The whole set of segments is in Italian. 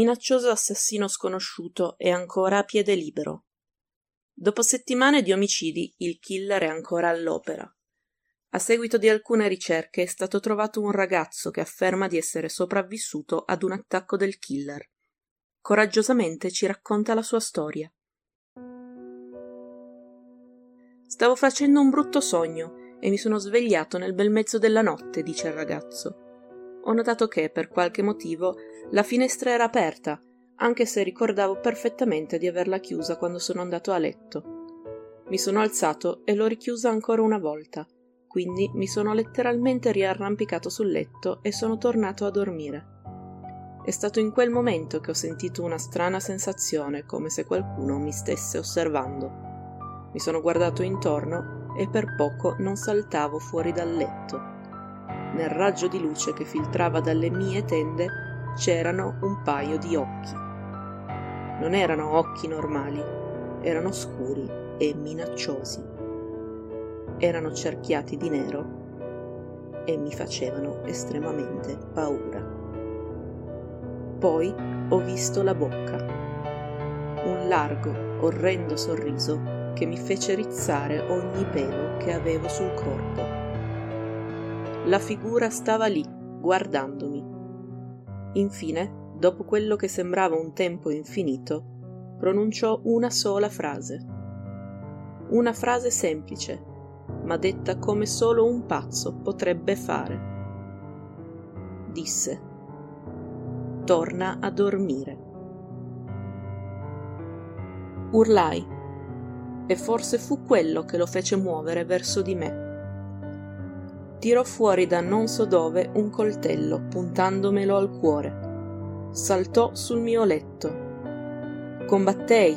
Minaccioso assassino sconosciuto è ancora a piede libero. Dopo settimane di omicidi, il killer è ancora all'opera. A seguito di alcune ricerche è stato trovato un ragazzo che afferma di essere sopravvissuto ad un attacco del killer. Coraggiosamente ci racconta la sua storia. Stavo facendo un brutto sogno e mi sono svegliato nel bel mezzo della notte, dice il ragazzo. Ho notato che, per qualche motivo, la finestra era aperta, anche se ricordavo perfettamente di averla chiusa quando sono andato a letto. Mi sono alzato e l'ho richiusa ancora una volta quindi mi sono letteralmente riarrampicato sul letto e sono tornato a dormire. È stato in quel momento che ho sentito una strana sensazione, come se qualcuno mi stesse osservando. Mi sono guardato intorno e per poco non saltavo fuori dal letto. Nel raggio di luce che filtrava dalle mie tende c'erano un paio di occhi. Non erano occhi normali, erano scuri e minacciosi erano cerchiati di nero e mi facevano estremamente paura. Poi ho visto la bocca, un largo, orrendo sorriso che mi fece rizzare ogni pelo che avevo sul corpo. La figura stava lì, guardandomi. Infine, dopo quello che sembrava un tempo infinito, pronunciò una sola frase. Una frase semplice, ma detta come solo un pazzo potrebbe fare. Disse, torna a dormire. Urlai, e forse fu quello che lo fece muovere verso di me. Tirò fuori da non so dove un coltello, puntandomelo al cuore. Saltò sul mio letto. Combattei,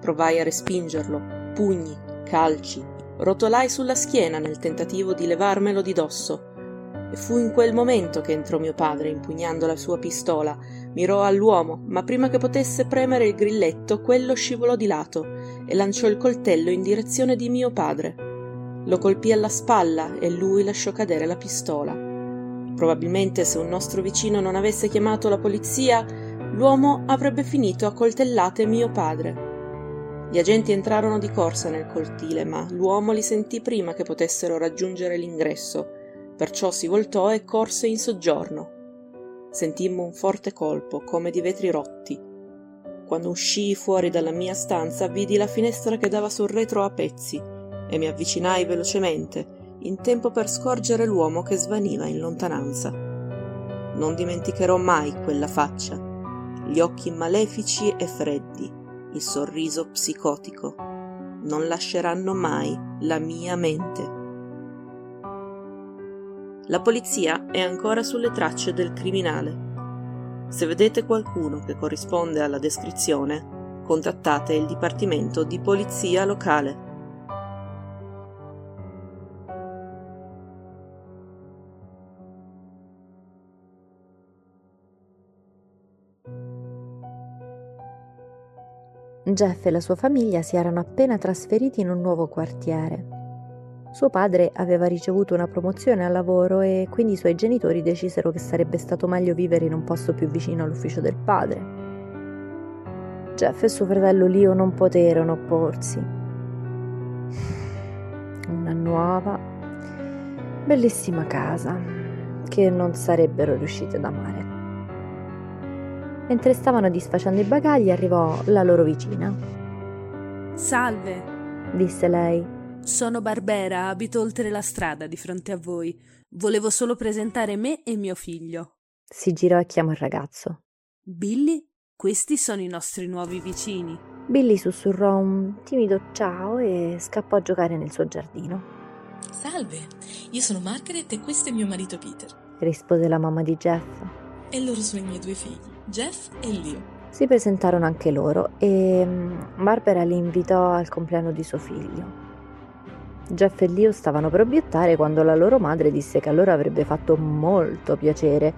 provai a respingerlo, pugni, calci, Rotolai sulla schiena nel tentativo di levarmelo di dosso. E fu in quel momento che entrò mio padre, impugnando la sua pistola. Mirò all'uomo, ma prima che potesse premere il grilletto, quello scivolò di lato e lanciò il coltello in direzione di mio padre. Lo colpì alla spalla e lui lasciò cadere la pistola. Probabilmente se un nostro vicino non avesse chiamato la polizia, l'uomo avrebbe finito a coltellate mio padre. Gli agenti entrarono di corsa nel cortile, ma l'uomo li sentì prima che potessero raggiungere l'ingresso, perciò si voltò e corse in soggiorno. Sentimmo un forte colpo, come di vetri rotti. Quando uscii fuori dalla mia stanza, vidi la finestra che dava sul retro a pezzi e mi avvicinai velocemente, in tempo per scorgere l'uomo che svaniva in lontananza. Non dimenticherò mai quella faccia, gli occhi malefici e freddi, il sorriso psicotico, non lasceranno mai la mia mente. La polizia è ancora sulle tracce del criminale. Se vedete qualcuno che corrisponde alla descrizione, contattate il Dipartimento di Polizia locale. Jeff e la sua famiglia si erano appena trasferiti in un nuovo quartiere. Suo padre aveva ricevuto una promozione al lavoro e quindi i suoi genitori decisero che sarebbe stato meglio vivere in un posto più vicino all'ufficio del padre. Jeff e suo fratello Leo non poterono opporsi. Una nuova, bellissima casa che non sarebbero riusciti ad amare. Mentre stavano disfacendo i bagagli arrivò la loro vicina. Salve, disse lei. Sono Barbera, abito oltre la strada di fronte a voi. Volevo solo presentare me e mio figlio. Si girò e chiamò il ragazzo. Billy, questi sono i nostri nuovi vicini. Billy sussurrò un timido ciao e scappò a giocare nel suo giardino. Salve, io sono Margaret e questo è mio marito Peter. rispose la mamma di Jeff. E loro sono i miei due figli. Jeff e Leo. Si presentarono anche loro e mm, Barbara li invitò al compleanno di suo figlio. Jeff e Leo stavano per obiettare quando la loro madre disse che a loro avrebbe fatto molto piacere.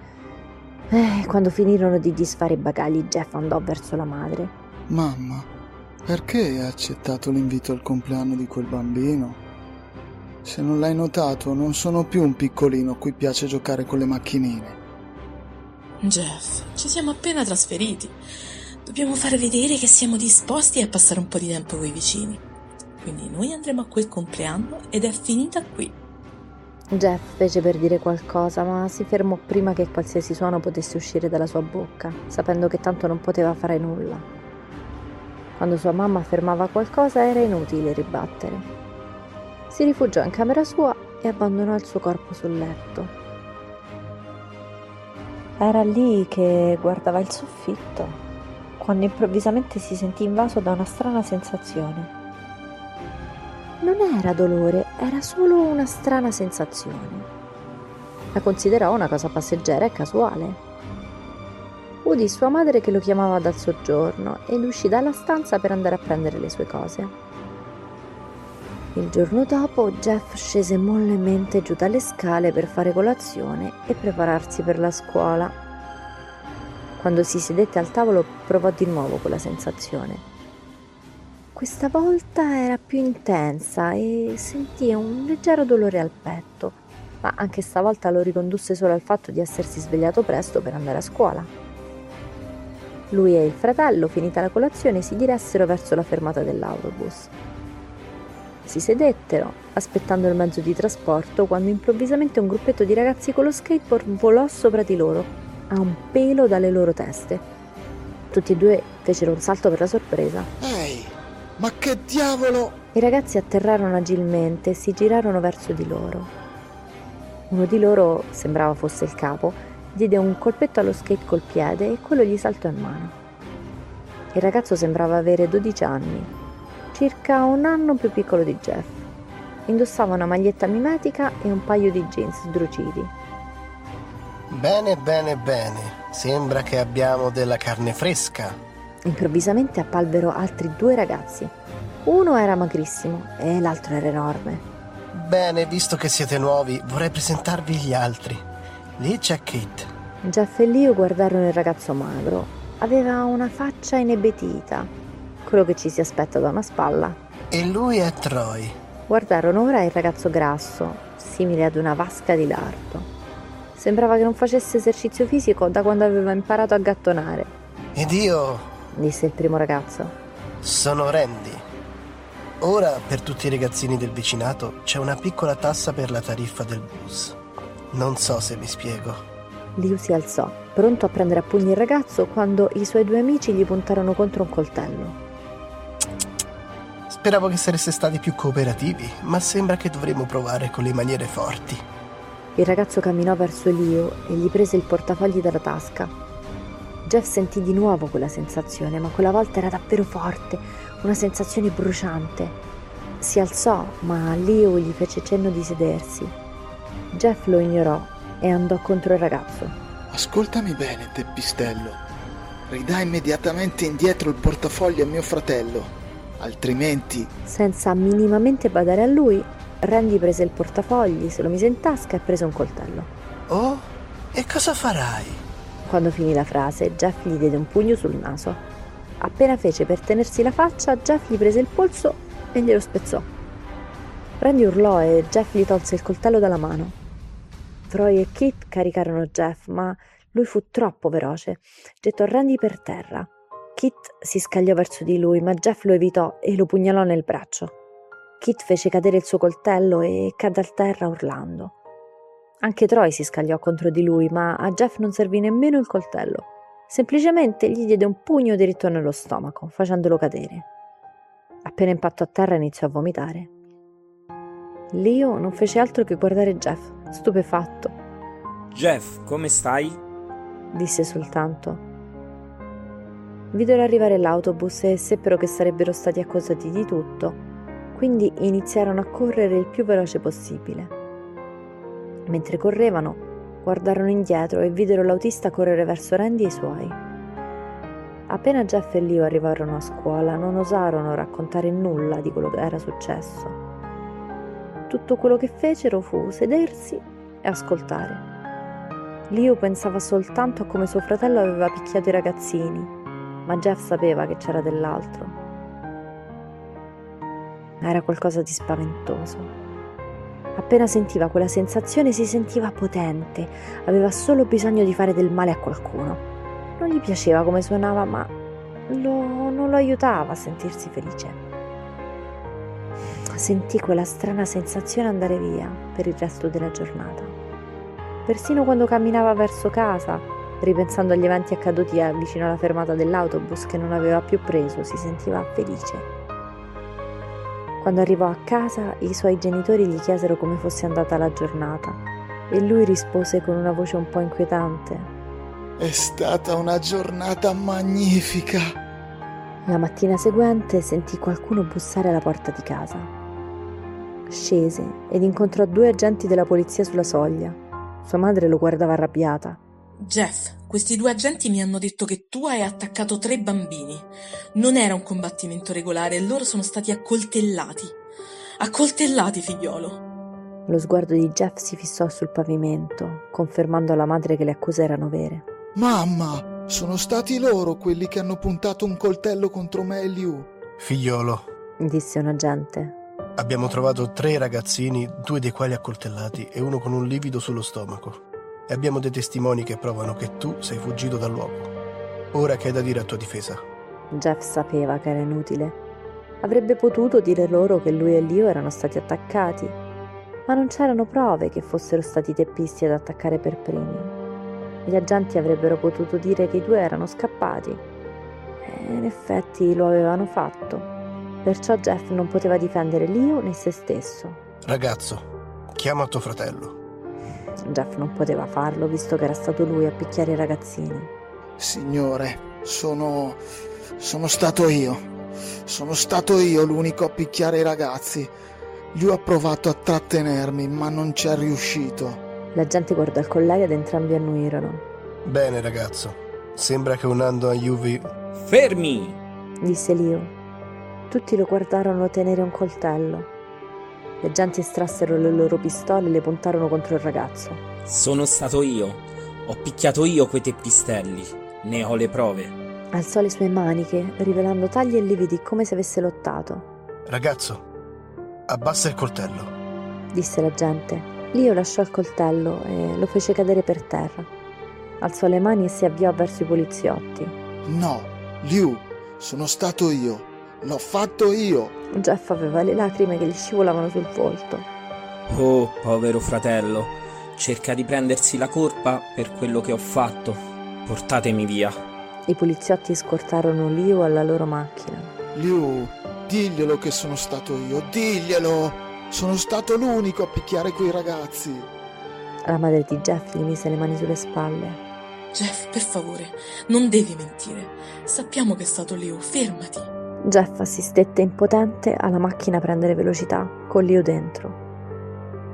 Eh, quando finirono di disfare i bagagli, Jeff andò verso la madre. Mamma, perché hai accettato l'invito al compleanno di quel bambino? Se non l'hai notato, non sono più un piccolino a cui piace giocare con le macchinine. Jeff, ci siamo appena trasferiti. Dobbiamo fare vedere che siamo disposti a passare un po' di tempo con i vicini. Quindi noi andremo a quel compleanno ed è finita qui. Jeff fece per dire qualcosa, ma si fermò prima che qualsiasi suono potesse uscire dalla sua bocca, sapendo che tanto non poteva fare nulla. Quando sua mamma affermava qualcosa era inutile ribattere. Si rifugiò in camera sua e abbandonò il suo corpo sul letto. Era lì che guardava il soffitto, quando improvvisamente si sentì invaso da una strana sensazione. Non era dolore, era solo una strana sensazione. La considerò una cosa passeggera e casuale. Udì sua madre che lo chiamava dal soggiorno e uscì dalla stanza per andare a prendere le sue cose. Il giorno dopo Jeff scese mollemente giù dalle scale per fare colazione e prepararsi per la scuola. Quando si sedette al tavolo provò di nuovo quella sensazione. Questa volta era più intensa e sentì un leggero dolore al petto, ma anche stavolta lo ricondusse solo al fatto di essersi svegliato presto per andare a scuola. Lui e il fratello, finita la colazione, si diressero verso la fermata dell'autobus. Si sedettero, aspettando il mezzo di trasporto, quando improvvisamente un gruppetto di ragazzi con lo skateboard volò sopra di loro, a un pelo dalle loro teste. Tutti e due fecero un salto per la sorpresa. Ehi, ma che diavolo! I ragazzi atterrarono agilmente e si girarono verso di loro. Uno di loro, sembrava fosse il capo, diede un colpetto allo skate col piede e quello gli saltò in mano. Il ragazzo sembrava avere 12 anni, circa un anno più piccolo di Jeff. Indossava una maglietta mimetica e un paio di jeans sdruciti. Bene, bene, bene. Sembra che abbiamo della carne fresca. Improvvisamente apparvero altri due ragazzi. Uno era magrissimo e l'altro era enorme. Bene, visto che siete nuovi, vorrei presentarvi gli altri. Lì c'è Kate. Jeff e Leo guardarono il ragazzo magro. Aveva una faccia inebetita, quello che ci si aspetta da una spalla. E lui è Troy. Guardarono ora il ragazzo grasso, simile ad una vasca di lardo. Sembrava che non facesse esercizio fisico da quando aveva imparato a gattonare, Ed io disse il primo ragazzo. sono Randy. Ora, per tutti i ragazzini del vicinato, c'è una piccola tassa per la tariffa del bus. Non so se mi spiego. Liu si alzò, pronto a prendere a pugni il ragazzo quando i suoi due amici gli puntarono contro un coltello. Speravo che sareste stati più cooperativi, ma sembra che dovremo provare con le maniere forti. Il ragazzo camminò verso Liu e gli prese il portafogli dalla tasca. Jeff sentì di nuovo quella sensazione, ma quella volta era davvero forte, una sensazione bruciante. Si alzò, ma Liu gli fece cenno di sedersi. Jeff lo ignorò e andò contro il ragazzo. Ascoltami bene, Teppistello. Ridai immediatamente indietro il portafoglio a mio fratello. Altrimenti Senza minimamente badare a lui, Randy prese il portafogli, se lo mise in tasca e prese un coltello. Oh? E cosa farai? Quando finì la frase, Jeff gli diede un pugno sul naso. Appena fece per tenersi la faccia, Jeff gli prese il polso e glielo spezzò. Randy urlò e Jeff gli tolse il coltello dalla mano. Troy e Kit caricarono Jeff, ma lui fu troppo veloce. Gettò Randy per terra. Kit si scagliò verso di lui, ma Jeff lo evitò e lo pugnalò nel braccio. Kit fece cadere il suo coltello e cadde a terra urlando. Anche Troy si scagliò contro di lui, ma a Jeff non servì nemmeno il coltello. Semplicemente gli diede un pugno diritto nello stomaco, facendolo cadere. Appena impattò a terra iniziò a vomitare. Leo non fece altro che guardare Jeff, stupefatto. Jeff, come stai? Disse soltanto. Videro arrivare l'autobus e seppero che sarebbero stati accusati di tutto, quindi iniziarono a correre il più veloce possibile. Mentre correvano, guardarono indietro e videro l'autista correre verso Randy e i suoi. Appena Jeff e Leo arrivarono a scuola, non osarono raccontare nulla di quello che era successo. Tutto quello che fecero fu sedersi e ascoltare. Leo pensava soltanto a come suo fratello aveva picchiato i ragazzini, ma Jeff sapeva che c'era dell'altro. Era qualcosa di spaventoso. Appena sentiva quella sensazione si sentiva potente, aveva solo bisogno di fare del male a qualcuno. Non gli piaceva come suonava, ma lo, non lo aiutava a sentirsi felice. Sentì quella strana sensazione andare via per il resto della giornata. Persino quando camminava verso casa, ripensando agli eventi accaduti vicino alla fermata dell'autobus che non aveva più preso, si sentiva felice. Quando arrivò a casa, i suoi genitori gli chiesero come fosse andata la giornata e lui rispose con una voce un po' inquietante. È stata una giornata magnifica. La mattina seguente sentì qualcuno bussare alla porta di casa. Scese ed incontrò due agenti della polizia sulla soglia. Sua madre lo guardava arrabbiata. Jeff, questi due agenti mi hanno detto che tu hai attaccato tre bambini. Non era un combattimento regolare e loro sono stati accoltellati. Accoltellati, figliolo. Lo sguardo di Jeff si fissò sul pavimento, confermando alla madre che le accuse erano vere. Mamma, sono stati loro quelli che hanno puntato un coltello contro me e Liu. Figliolo, disse un agente. Abbiamo trovato tre ragazzini, due dei quali accoltellati e uno con un livido sullo stomaco e abbiamo dei testimoni che provano che tu sei fuggito dal luogo. Ora che hai da dire a tua difesa? Jeff sapeva che era inutile. Avrebbe potuto dire loro che lui e Leo erano stati attaccati, ma non c'erano prove che fossero stati i teppisti ad attaccare per primi. Gli agenti avrebbero potuto dire che i due erano scappati. E in effetti lo avevano fatto. Perciò Jeff non poteva difendere Leo né se stesso. Ragazzo, chiama tuo fratello. Jeff non poteva farlo visto che era stato lui a picchiare i ragazzini. Signore, sono. sono stato io. Sono stato io l'unico a picchiare i ragazzi. Lui ha provato a trattenermi, ma non ci è riuscito. La gente guardò il collega ed entrambi annuirono. Bene, ragazzo. Sembra che un anno aiuvi. Fermi! disse Leo. Tutti lo guardarono tenere un coltello. Gli agenti estrassero le loro pistole e le puntarono contro il ragazzo. Sono stato io. Ho picchiato io quei teppistelli. Ne ho le prove. Alzò le sue maniche, rivelando tagli e lividi come se avesse lottato. Ragazzo, abbassa il coltello, disse l'agente. Leo lasciò il coltello e lo fece cadere per terra. Alzò le mani e si avviò verso i poliziotti. No, Liu, sono stato io. L'ho fatto io. Jeff aveva le lacrime che gli scivolavano sul volto. Oh, povero fratello, cerca di prendersi la colpa per quello che ho fatto. Portatemi via. I poliziotti scortarono Liu alla loro macchina. Liu, diglielo che sono stato io, diglielo! Sono stato l'unico a picchiare quei ragazzi. La madre di Jeff gli mise le mani sulle spalle. Jeff, per favore, non devi mentire. Sappiamo che è stato Liu, fermati. Jeff assistette impotente alla macchina a prendere velocità, con Leo dentro.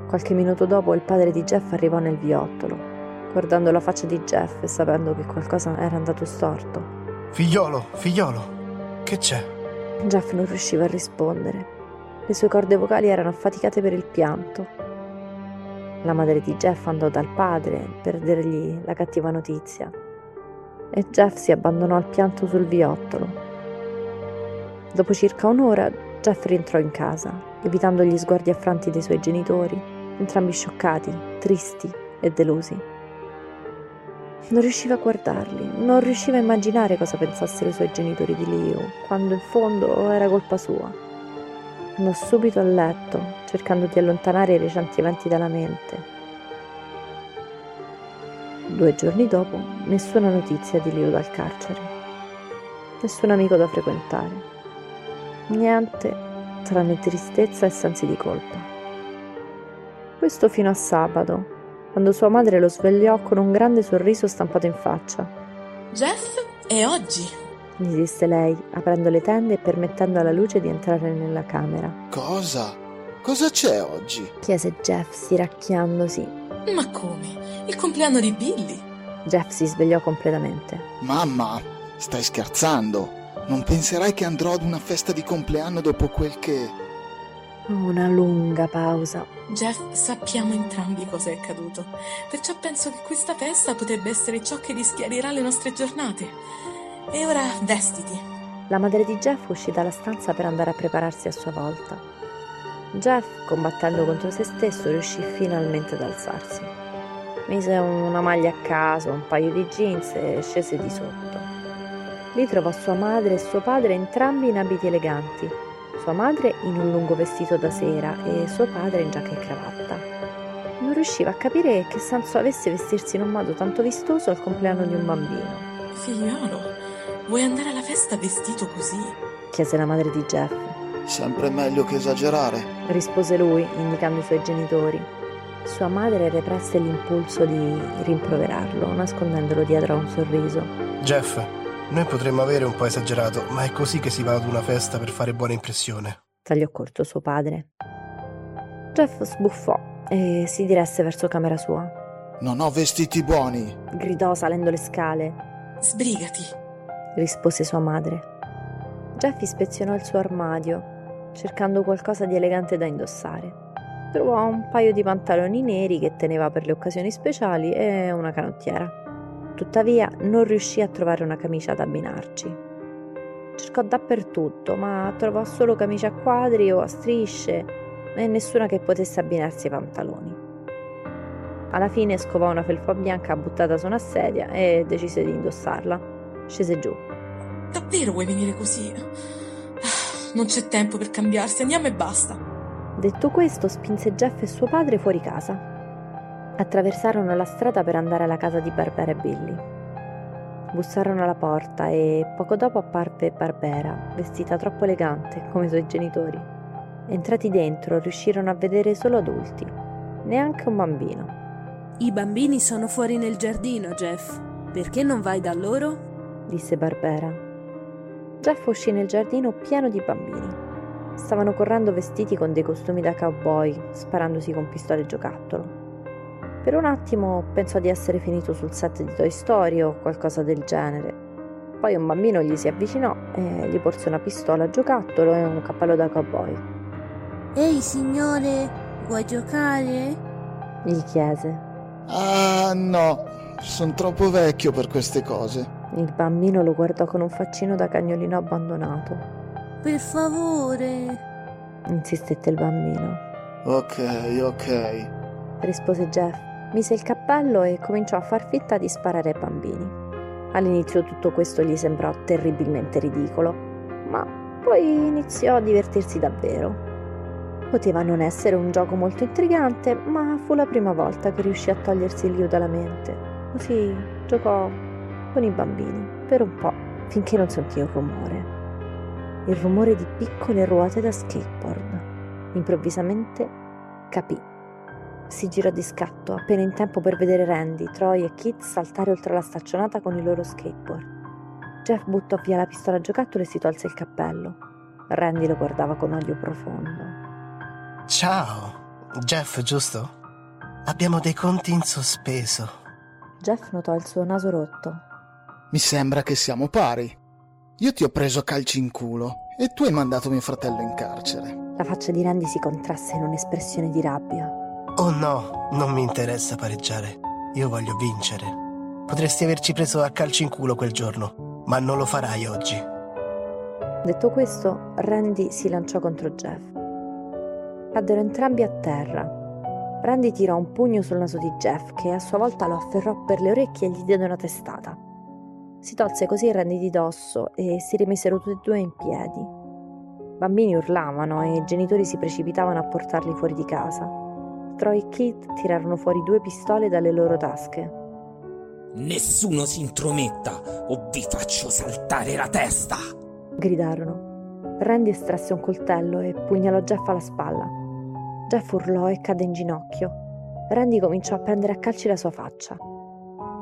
Qualche minuto dopo il padre di Jeff arrivò nel viottolo, guardando la faccia di Jeff e sapendo che qualcosa era andato storto. Figliolo, figliolo, che c'è? Jeff non riusciva a rispondere. Le sue corde vocali erano affaticate per il pianto. La madre di Jeff andò dal padre per dirgli la cattiva notizia e Jeff si abbandonò al pianto sul viottolo, Dopo circa un'ora Jeff rientrò in casa, evitando gli sguardi affranti dei suoi genitori, entrambi scioccati, tristi e delusi. Non riusciva a guardarli, non riusciva a immaginare cosa pensassero i suoi genitori di Leo, quando in fondo era colpa sua. Andò subito a letto, cercando di allontanare i recenti eventi dalla mente. Due giorni dopo, nessuna notizia di Leo dal carcere. Nessun amico da frequentare. Niente tranne tristezza e sensi di colpa. Questo fino a sabato, quando sua madre lo svegliò con un grande sorriso stampato in faccia. Jeff, è oggi? gli disse lei, aprendo le tende e permettendo alla luce di entrare nella camera. Cosa? Cosa c'è oggi? chiese Jeff, stiracchiandosi. Ma come? Il compleanno di Billy? Jeff si svegliò completamente. Mamma, stai scherzando? Non penserai che andrò ad una festa di compleanno dopo quel che... Una lunga pausa. Jeff, sappiamo entrambi cosa è accaduto, perciò penso che questa festa potrebbe essere ciò che rischiarirà le nostre giornate. E ora vestiti. La madre di Jeff uscì dalla stanza per andare a prepararsi a sua volta. Jeff, combattendo contro se stesso, riuscì finalmente ad alzarsi. Mise una maglia a caso, un paio di jeans e scese di sotto. Lì trovò sua madre e suo padre entrambi in abiti eleganti, sua madre in un lungo vestito da sera e suo padre in giacca e cravatta. Non riusciva a capire che senso avesse vestirsi in un modo tanto vistoso al compleanno di un bambino. Figliolo, vuoi andare alla festa vestito così? chiese la madre di Jeff. Sempre meglio che esagerare. Rispose lui, indicando i suoi genitori. Sua madre represse l'impulso di rimproverarlo, nascondendolo dietro a un sorriso. Jeff, noi potremmo avere un po' esagerato, ma è così che si va ad una festa per fare buona impressione. Tagliò corto suo padre. Jeff sbuffò e si diresse verso camera sua. Non ho vestiti buoni. Gridò salendo le scale. Sbrigati, rispose sua madre. Jeff ispezionò il suo armadio, cercando qualcosa di elegante da indossare. Trovò un paio di pantaloni neri che teneva per le occasioni speciali e una canottiera. Tuttavia non riuscì a trovare una camicia da abbinarci. Cercò dappertutto, ma trovò solo camicie a quadri o a strisce e nessuna che potesse abbinarsi ai pantaloni. Alla fine scovò una felpa bianca buttata su una sedia e decise di indossarla. Scese giù. davvero vuoi venire così? Non c'è tempo per cambiarsi, andiamo e basta. Detto questo, spinse Jeff e suo padre fuori casa. Attraversarono la strada per andare alla casa di Barbera e Billy. Bussarono alla porta e poco dopo apparve Barbera, vestita troppo elegante, come i suoi genitori. Entrati dentro, riuscirono a vedere solo adulti, neanche un bambino. I bambini sono fuori nel giardino, Jeff. Perché non vai da loro? disse Barbera. Jeff uscì nel giardino pieno di bambini. Stavano correndo vestiti con dei costumi da cowboy, sparandosi con pistole e giocattolo. Per un attimo pensò di essere finito sul set di Toy Story o qualcosa del genere. Poi un bambino gli si avvicinò e gli porse una pistola a giocattolo e un cappello da cowboy. Ehi signore, vuoi giocare? Gli chiese. Ah, no, sono troppo vecchio per queste cose. Il bambino lo guardò con un faccino da cagnolino abbandonato. Per favore. Insistette il bambino. Ok, ok. Rispose Jeff, mise il cappello e cominciò a far finta di sparare ai bambini. All'inizio tutto questo gli sembrò terribilmente ridicolo, ma poi iniziò a divertirsi davvero. Poteva non essere un gioco molto intrigante, ma fu la prima volta che riuscì a togliersi il liu dalla mente. Così giocò con i bambini per un po', finché non sentì un rumore. Il rumore di piccole ruote da skateboard. Improvvisamente capì. Si girò di scatto, appena in tempo per vedere Randy, Troy e Kit saltare oltre la staccionata con i loro skateboard. Jeff buttò via la pistola a giocattolo e si tolse il cappello. Randy lo guardava con odio profondo. Ciao, Jeff, giusto? Abbiamo dei conti in sospeso. Jeff notò il suo naso rotto. Mi sembra che siamo pari. Io ti ho preso calci in culo e tu hai mandato mio fratello in carcere. La faccia di Randy si contrasse in un'espressione di rabbia. Oh no, non mi interessa pareggiare. Io voglio vincere. Potresti averci preso a calci in culo quel giorno, ma non lo farai oggi. Detto questo, Randy si lanciò contro Jeff. Caddero entrambi a terra. Randy tirò un pugno sul naso di Jeff, che a sua volta lo afferrò per le orecchie e gli diede una testata. Si tolse così Randy di dosso e si rimisero tutti e due in piedi. Bambini urlavano e i genitori si precipitavano a portarli fuori di casa. Troy e Kit tirarono fuori due pistole dalle loro tasche. Nessuno si intrometta o vi faccio saltare la testa! Gridarono. Randy estrasse un coltello e pugnalò Jeff alla spalla. Jeff urlò e cadde in ginocchio. Randy cominciò a prendere a calci la sua faccia.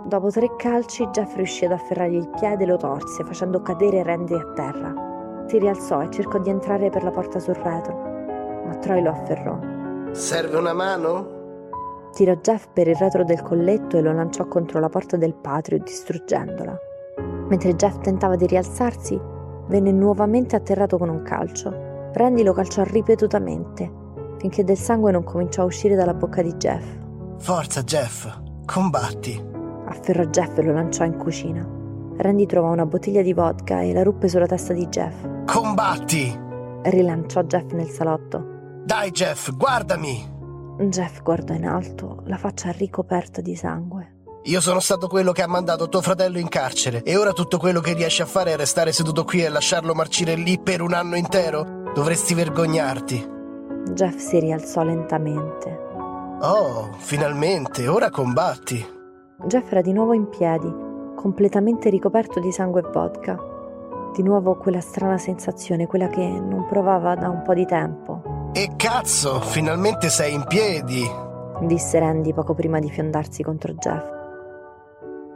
Dopo tre calci, Jeff riuscì ad afferrargli il piede e lo torse, facendo cadere Randy a terra. Si rialzò e cercò di entrare per la porta sul retro, ma Troy lo afferrò. Serve una mano? Tirò Jeff per il retro del colletto e lo lanciò contro la porta del patio, distruggendola. Mentre Jeff tentava di rialzarsi, venne nuovamente atterrato con un calcio. Randy lo calciò ripetutamente, finché del sangue non cominciò a uscire dalla bocca di Jeff. Forza, Jeff, combatti. Afferrò Jeff e lo lanciò in cucina. Randy trovò una bottiglia di vodka e la ruppe sulla testa di Jeff. Combatti! Rilanciò Jeff nel salotto. Dai, Jeff, guardami! Jeff guardò in alto, la faccia ricoperta di sangue. Io sono stato quello che ha mandato tuo fratello in carcere e ora tutto quello che riesci a fare è restare seduto qui e lasciarlo marcire lì per un anno intero? Dovresti vergognarti. Jeff si rialzò lentamente. Oh, finalmente, ora combatti. Jeff era di nuovo in piedi, completamente ricoperto di sangue e vodka. Di nuovo quella strana sensazione, quella che non provava da un po' di tempo. E cazzo, finalmente sei in piedi! disse Randy poco prima di fiondarsi contro Jeff.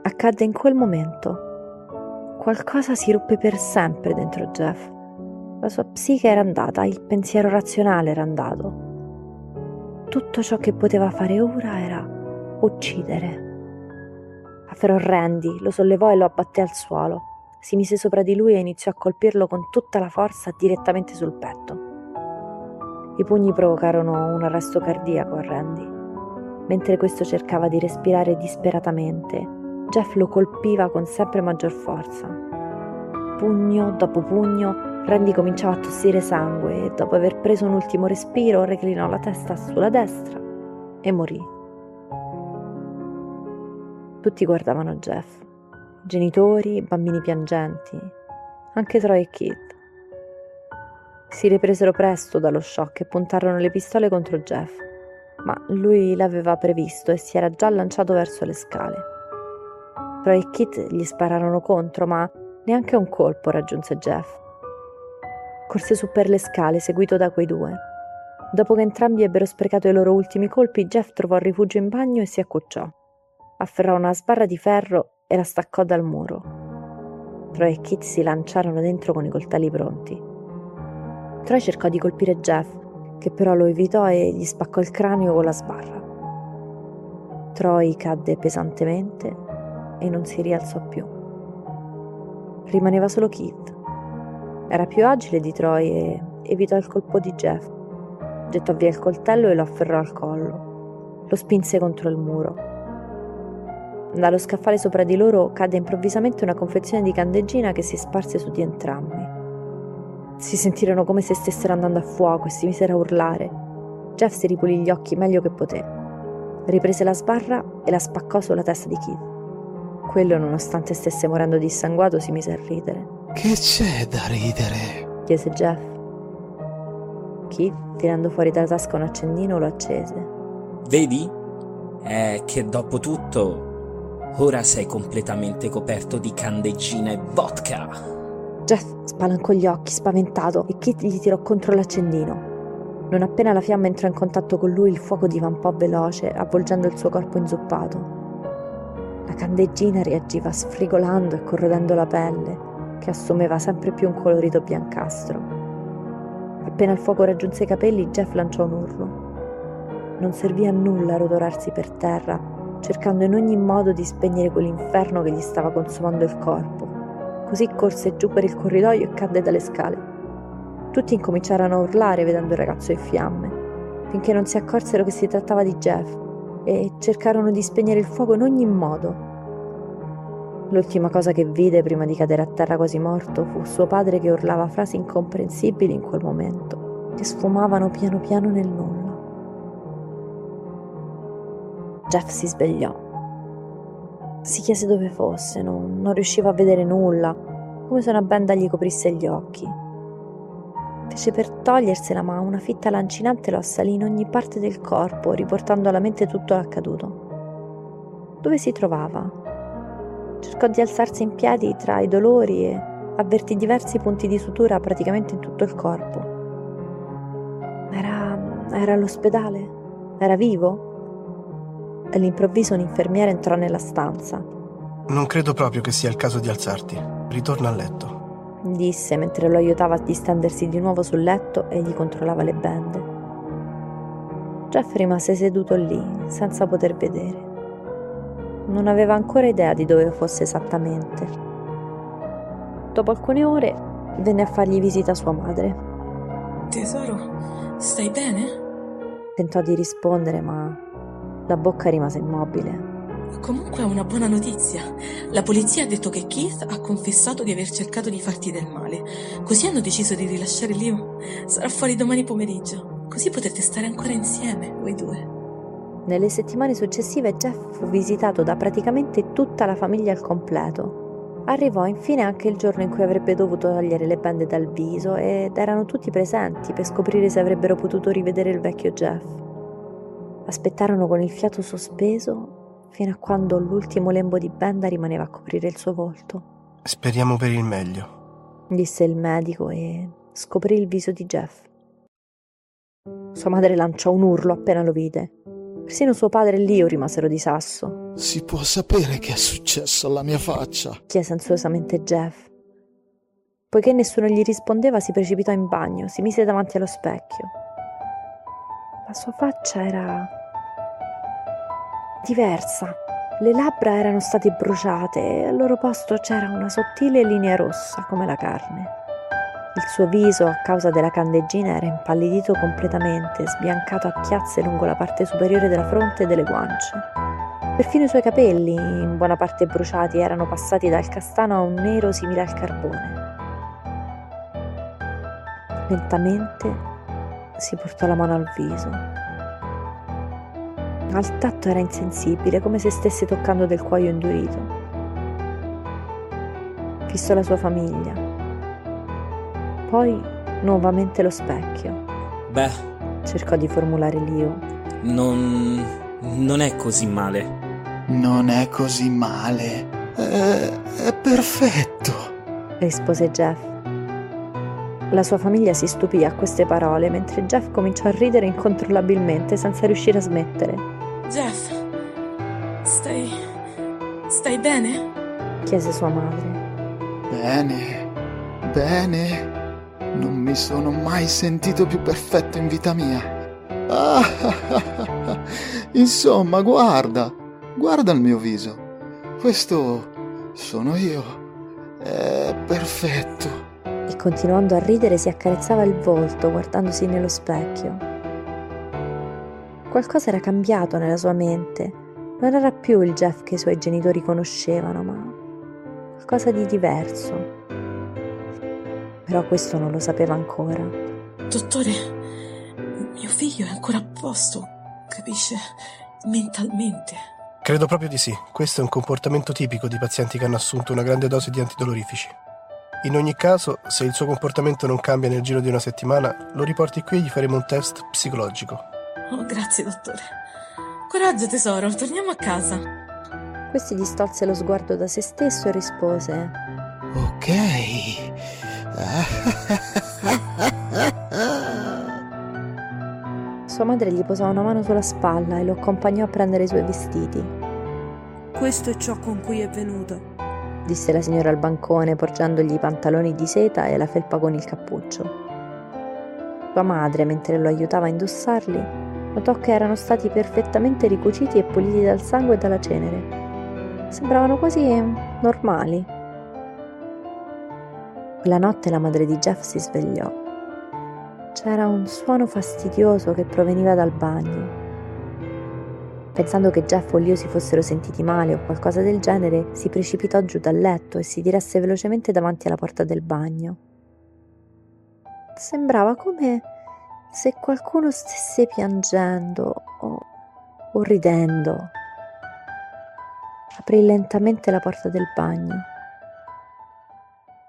Accadde in quel momento. Qualcosa si ruppe per sempre dentro Jeff. La sua psiche era andata, il pensiero razionale era andato. Tutto ciò che poteva fare ora era uccidere. Afferrò Randy, lo sollevò e lo abbatté al suolo. Si mise sopra di lui e iniziò a colpirlo con tutta la forza direttamente sul petto. I pugni provocarono un arresto cardiaco a Randy. Mentre questo cercava di respirare disperatamente, Jeff lo colpiva con sempre maggior forza. Pugno dopo pugno, Randy cominciava a tossire sangue e dopo aver preso un ultimo respiro reclinò la testa sulla destra e morì. Tutti guardavano Jeff, genitori, bambini piangenti, anche Troy e Kit. Si ripresero presto dallo shock e puntarono le pistole contro Jeff, ma lui l'aveva previsto e si era già lanciato verso le scale. Troy e Kit gli spararono contro, ma neanche un colpo raggiunse Jeff. Corse su per le scale, seguito da quei due. Dopo che entrambi ebbero sprecato i loro ultimi colpi, Jeff trovò rifugio in bagno e si accucciò. Afferrò una sbarra di ferro e la staccò dal muro. Troy e Kit si lanciarono dentro con i coltelli pronti. Troy cercò di colpire Jeff, che però lo evitò e gli spaccò il cranio con la sbarra. Troy cadde pesantemente e non si rialzò più. Rimaneva solo Kit. Era più agile di Troy e evitò il colpo di Jeff. Gettò via il coltello e lo afferrò al collo. Lo spinse contro il muro. Dallo scaffale sopra di loro cadde improvvisamente una confezione di candeggina che si sparse su di entrambi. Si sentirono come se stessero andando a fuoco e si misero a urlare. Jeff si ripulì gli occhi meglio che poté. Riprese la sbarra e la spaccò sulla testa di Keith. Quello, nonostante stesse morendo dissanguato, si mise a ridere. Che c'è da ridere? chiese Jeff. Keith, tirando fuori dalla tasca un accendino, lo accese. Vedi? È che dopo tutto, ora sei completamente coperto di candeggina e vodka. Jeff spalancò gli occhi, spaventato, e Keith gli tirò contro l'accendino. Non appena la fiamma entrò in contatto con lui, il fuoco divampò veloce, avvolgendo il suo corpo inzuppato. La candeggina reagiva sfrigolando e corrodendo la pelle, che assumeva sempre più un colorito biancastro. Appena il fuoco raggiunse i capelli, Jeff lanciò un urlo. Non servì a nulla rotolarsi per terra, cercando in ogni modo di spegnere quell'inferno che gli stava consumando il corpo. Così corse giù per il corridoio e cadde dalle scale. Tutti incominciarono a urlare vedendo il ragazzo in fiamme, finché non si accorsero che si trattava di Jeff e cercarono di spegnere il fuoco in ogni modo, L'ultima cosa che vide prima di cadere a terra quasi morto fu suo padre che urlava frasi incomprensibili in quel momento, che sfumavano piano piano nel nulla. Jeff si svegliò. Si chiese dove fosse, non, non riusciva a vedere nulla, come se una benda gli coprisse gli occhi. Fece per togliersela, ma una fitta lancinante lo assalì in ogni parte del corpo, riportando alla mente tutto l'accaduto. Dove si trovava? Cercò di alzarsi in piedi tra i dolori e avvertì diversi punti di sutura praticamente in tutto il corpo. Era, era all'ospedale? Era vivo? All'improvviso un infermiere entrò nella stanza. Non credo proprio che sia il caso di alzarti. Ritorna a letto. Disse mentre lo aiutava a distendersi di nuovo sul letto e gli controllava le bende. Jeff rimase seduto lì, senza poter vedere non aveva ancora idea di dove fosse esattamente. Dopo alcune ore venne a fargli visita sua madre. Tesoro, stai bene? Tentò di rispondere, ma la bocca rimase immobile. Comunque è una buona notizia. La polizia ha detto che Keith ha confessato di aver cercato di farti del male. Così hanno deciso di rilasciare Leo. Sarà fuori domani pomeriggio. Così potrete stare ancora insieme, voi due. Nelle settimane successive Jeff fu visitato da praticamente tutta la famiglia al completo. Arrivò infine anche il giorno in cui avrebbe dovuto togliere le bende dal viso ed erano tutti presenti per scoprire se avrebbero potuto rivedere il vecchio Jeff. Aspettarono con il fiato sospeso fino a quando l'ultimo lembo di benda rimaneva a coprire il suo volto. Speriamo per il meglio, disse il medico e scoprì il viso di Jeff. Sua madre lanciò un urlo appena lo vide. Persino suo padre e Leo rimasero di sasso. Si può sapere che è successo alla mia faccia? chiese ansiosamente Jeff. Poiché nessuno gli rispondeva, si precipitò in bagno, si mise davanti allo specchio. La sua faccia era diversa. Le labbra erano state bruciate e al loro posto c'era una sottile linea rossa come la carne. Il suo viso, a causa della candeggina, era impallidito completamente, sbiancato a chiazze lungo la parte superiore della fronte e delle guance. Perfino i suoi capelli, in buona parte bruciati, erano passati dal castano a un nero simile al carbone. Lentamente si portò la mano al viso. Al tatto era insensibile, come se stesse toccando del cuoio indurito. Fissò la sua famiglia, poi nuovamente lo specchio. Beh, cercò di formulare Lio. Non. non è così male. Non è così male. È, è perfetto, rispose Jeff. La sua famiglia si stupì a queste parole mentre Jeff cominciò a ridere incontrollabilmente senza riuscire a smettere. Jeff, stai. stai bene? chiese sua madre. Bene, bene. Non mi sono mai sentito più perfetto in vita mia. Ah, insomma, guarda, guarda il mio viso. Questo sono io. È perfetto. E continuando a ridere si accarezzava il volto guardandosi nello specchio. Qualcosa era cambiato nella sua mente. Non era più il Jeff che i suoi genitori conoscevano, ma qualcosa di diverso però questo non lo sapeva ancora. Dottore, mio figlio è ancora a posto, capisce? Mentalmente. Credo proprio di sì. Questo è un comportamento tipico di pazienti che hanno assunto una grande dose di antidolorifici. In ogni caso, se il suo comportamento non cambia nel giro di una settimana, lo riporti qui e gli faremo un test psicologico. Oh, grazie, dottore. Coraggio, tesoro, torniamo a casa. Questi distolse lo sguardo da se stesso e rispose: Ok. Sua madre gli posò una mano sulla spalla e lo accompagnò a prendere i suoi vestiti. Questo è ciò con cui è venuto, disse la signora al bancone porgendogli i pantaloni di seta e la felpa con il cappuccio. Sua madre, mentre lo aiutava a indossarli, notò che erano stati perfettamente ricuciti e puliti dal sangue e dalla cenere. Sembravano quasi normali. Quella notte la madre di Jeff si svegliò. C'era un suono fastidioso che proveniva dal bagno. Pensando che Jeff o Leo si fossero sentiti male o qualcosa del genere, si precipitò giù dal letto e si diresse velocemente davanti alla porta del bagno. Sembrava come se qualcuno stesse piangendo o, o ridendo. Aprì lentamente la porta del bagno.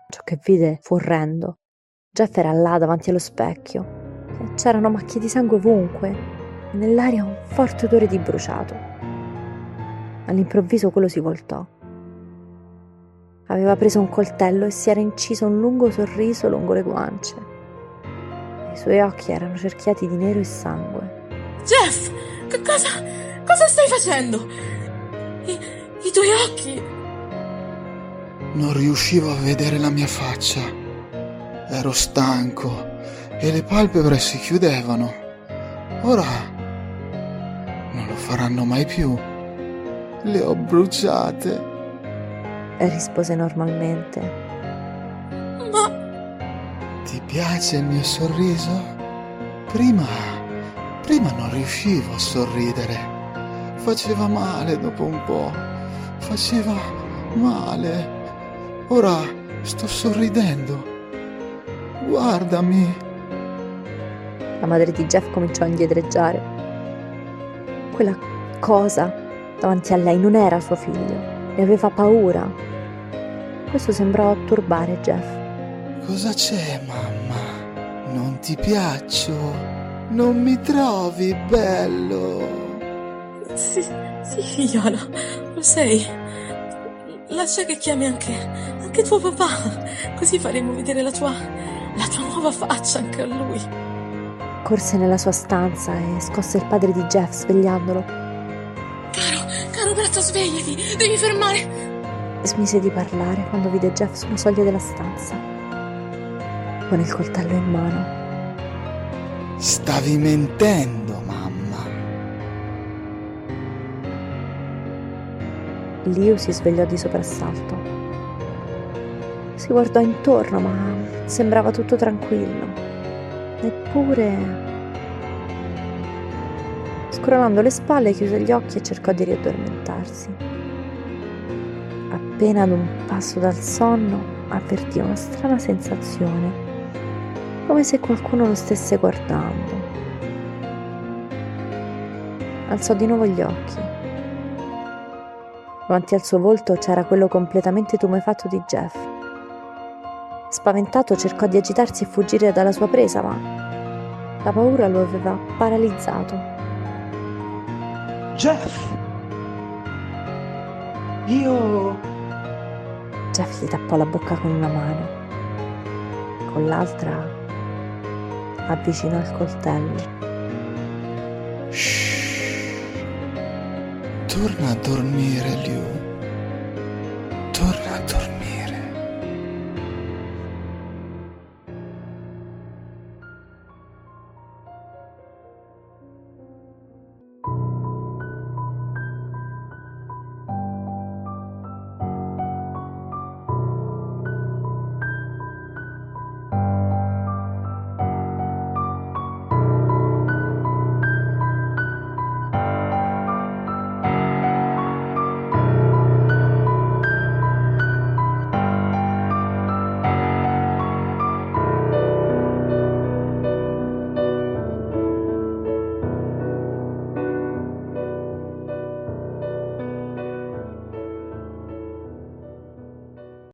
Ciò che vide fu orrendo. Jeff era là davanti allo specchio. C'erano macchie di sangue ovunque e nell'aria un forte odore di bruciato. All'improvviso quello si voltò. Aveva preso un coltello e si era inciso un lungo sorriso lungo le guance. I suoi occhi erano cerchiati di nero e sangue. Jeff, che cosa, cosa stai facendo? I, i tuoi occhi non riuscivo a vedere la mia faccia. Ero stanco e le palpebre si chiudevano. Ora non lo faranno mai più. Le ho bruciate. Rispose normalmente. Ti piace il mio sorriso? Prima... prima non riuscivo a sorridere. Faceva male dopo un po'. Faceva male. Ora sto sorridendo. Guardami. La madre di Jeff cominciò a indietreggiare. Quella cosa davanti a lei non era suo figlio, ne aveva paura. Questo sembrò turbare Jeff. Cosa c'è, mamma? Non ti piaccio? Non mi trovi bello? Sì, sì, figliola, lo sei. Lascia che chiami anche, anche tuo papà, così faremo vedere la tua, la tua nuova faccia anche a lui. Corse nella sua stanza e scosse il padre di Jeff svegliandolo. Caro, caro Bratto, svegliati, devi fermare. Smise di parlare quando vide Jeff sulla soglia della stanza, con il coltello in mano. Stavi mentendo, mamma. Liu si svegliò di soprassalto. Si guardò intorno, ma sembrava tutto tranquillo. Eppure... Scrollando le spalle, chiuse gli occhi e cercò di riaddormentarsi. Appena ad un passo dal sonno, avvertì una strana sensazione, come se qualcuno lo stesse guardando. Alzò di nuovo gli occhi. Davanti al suo volto c'era quello completamente tumefatto di Jeff. Spaventato cercò di agitarsi e fuggire dalla sua presa, ma la paura lo aveva paralizzato. Jeff! Io... Jeff gli tappò la bocca con una mano, con l'altra avvicinò il coltello. Shh. Torna a dormire, Liu. Torna a dormire.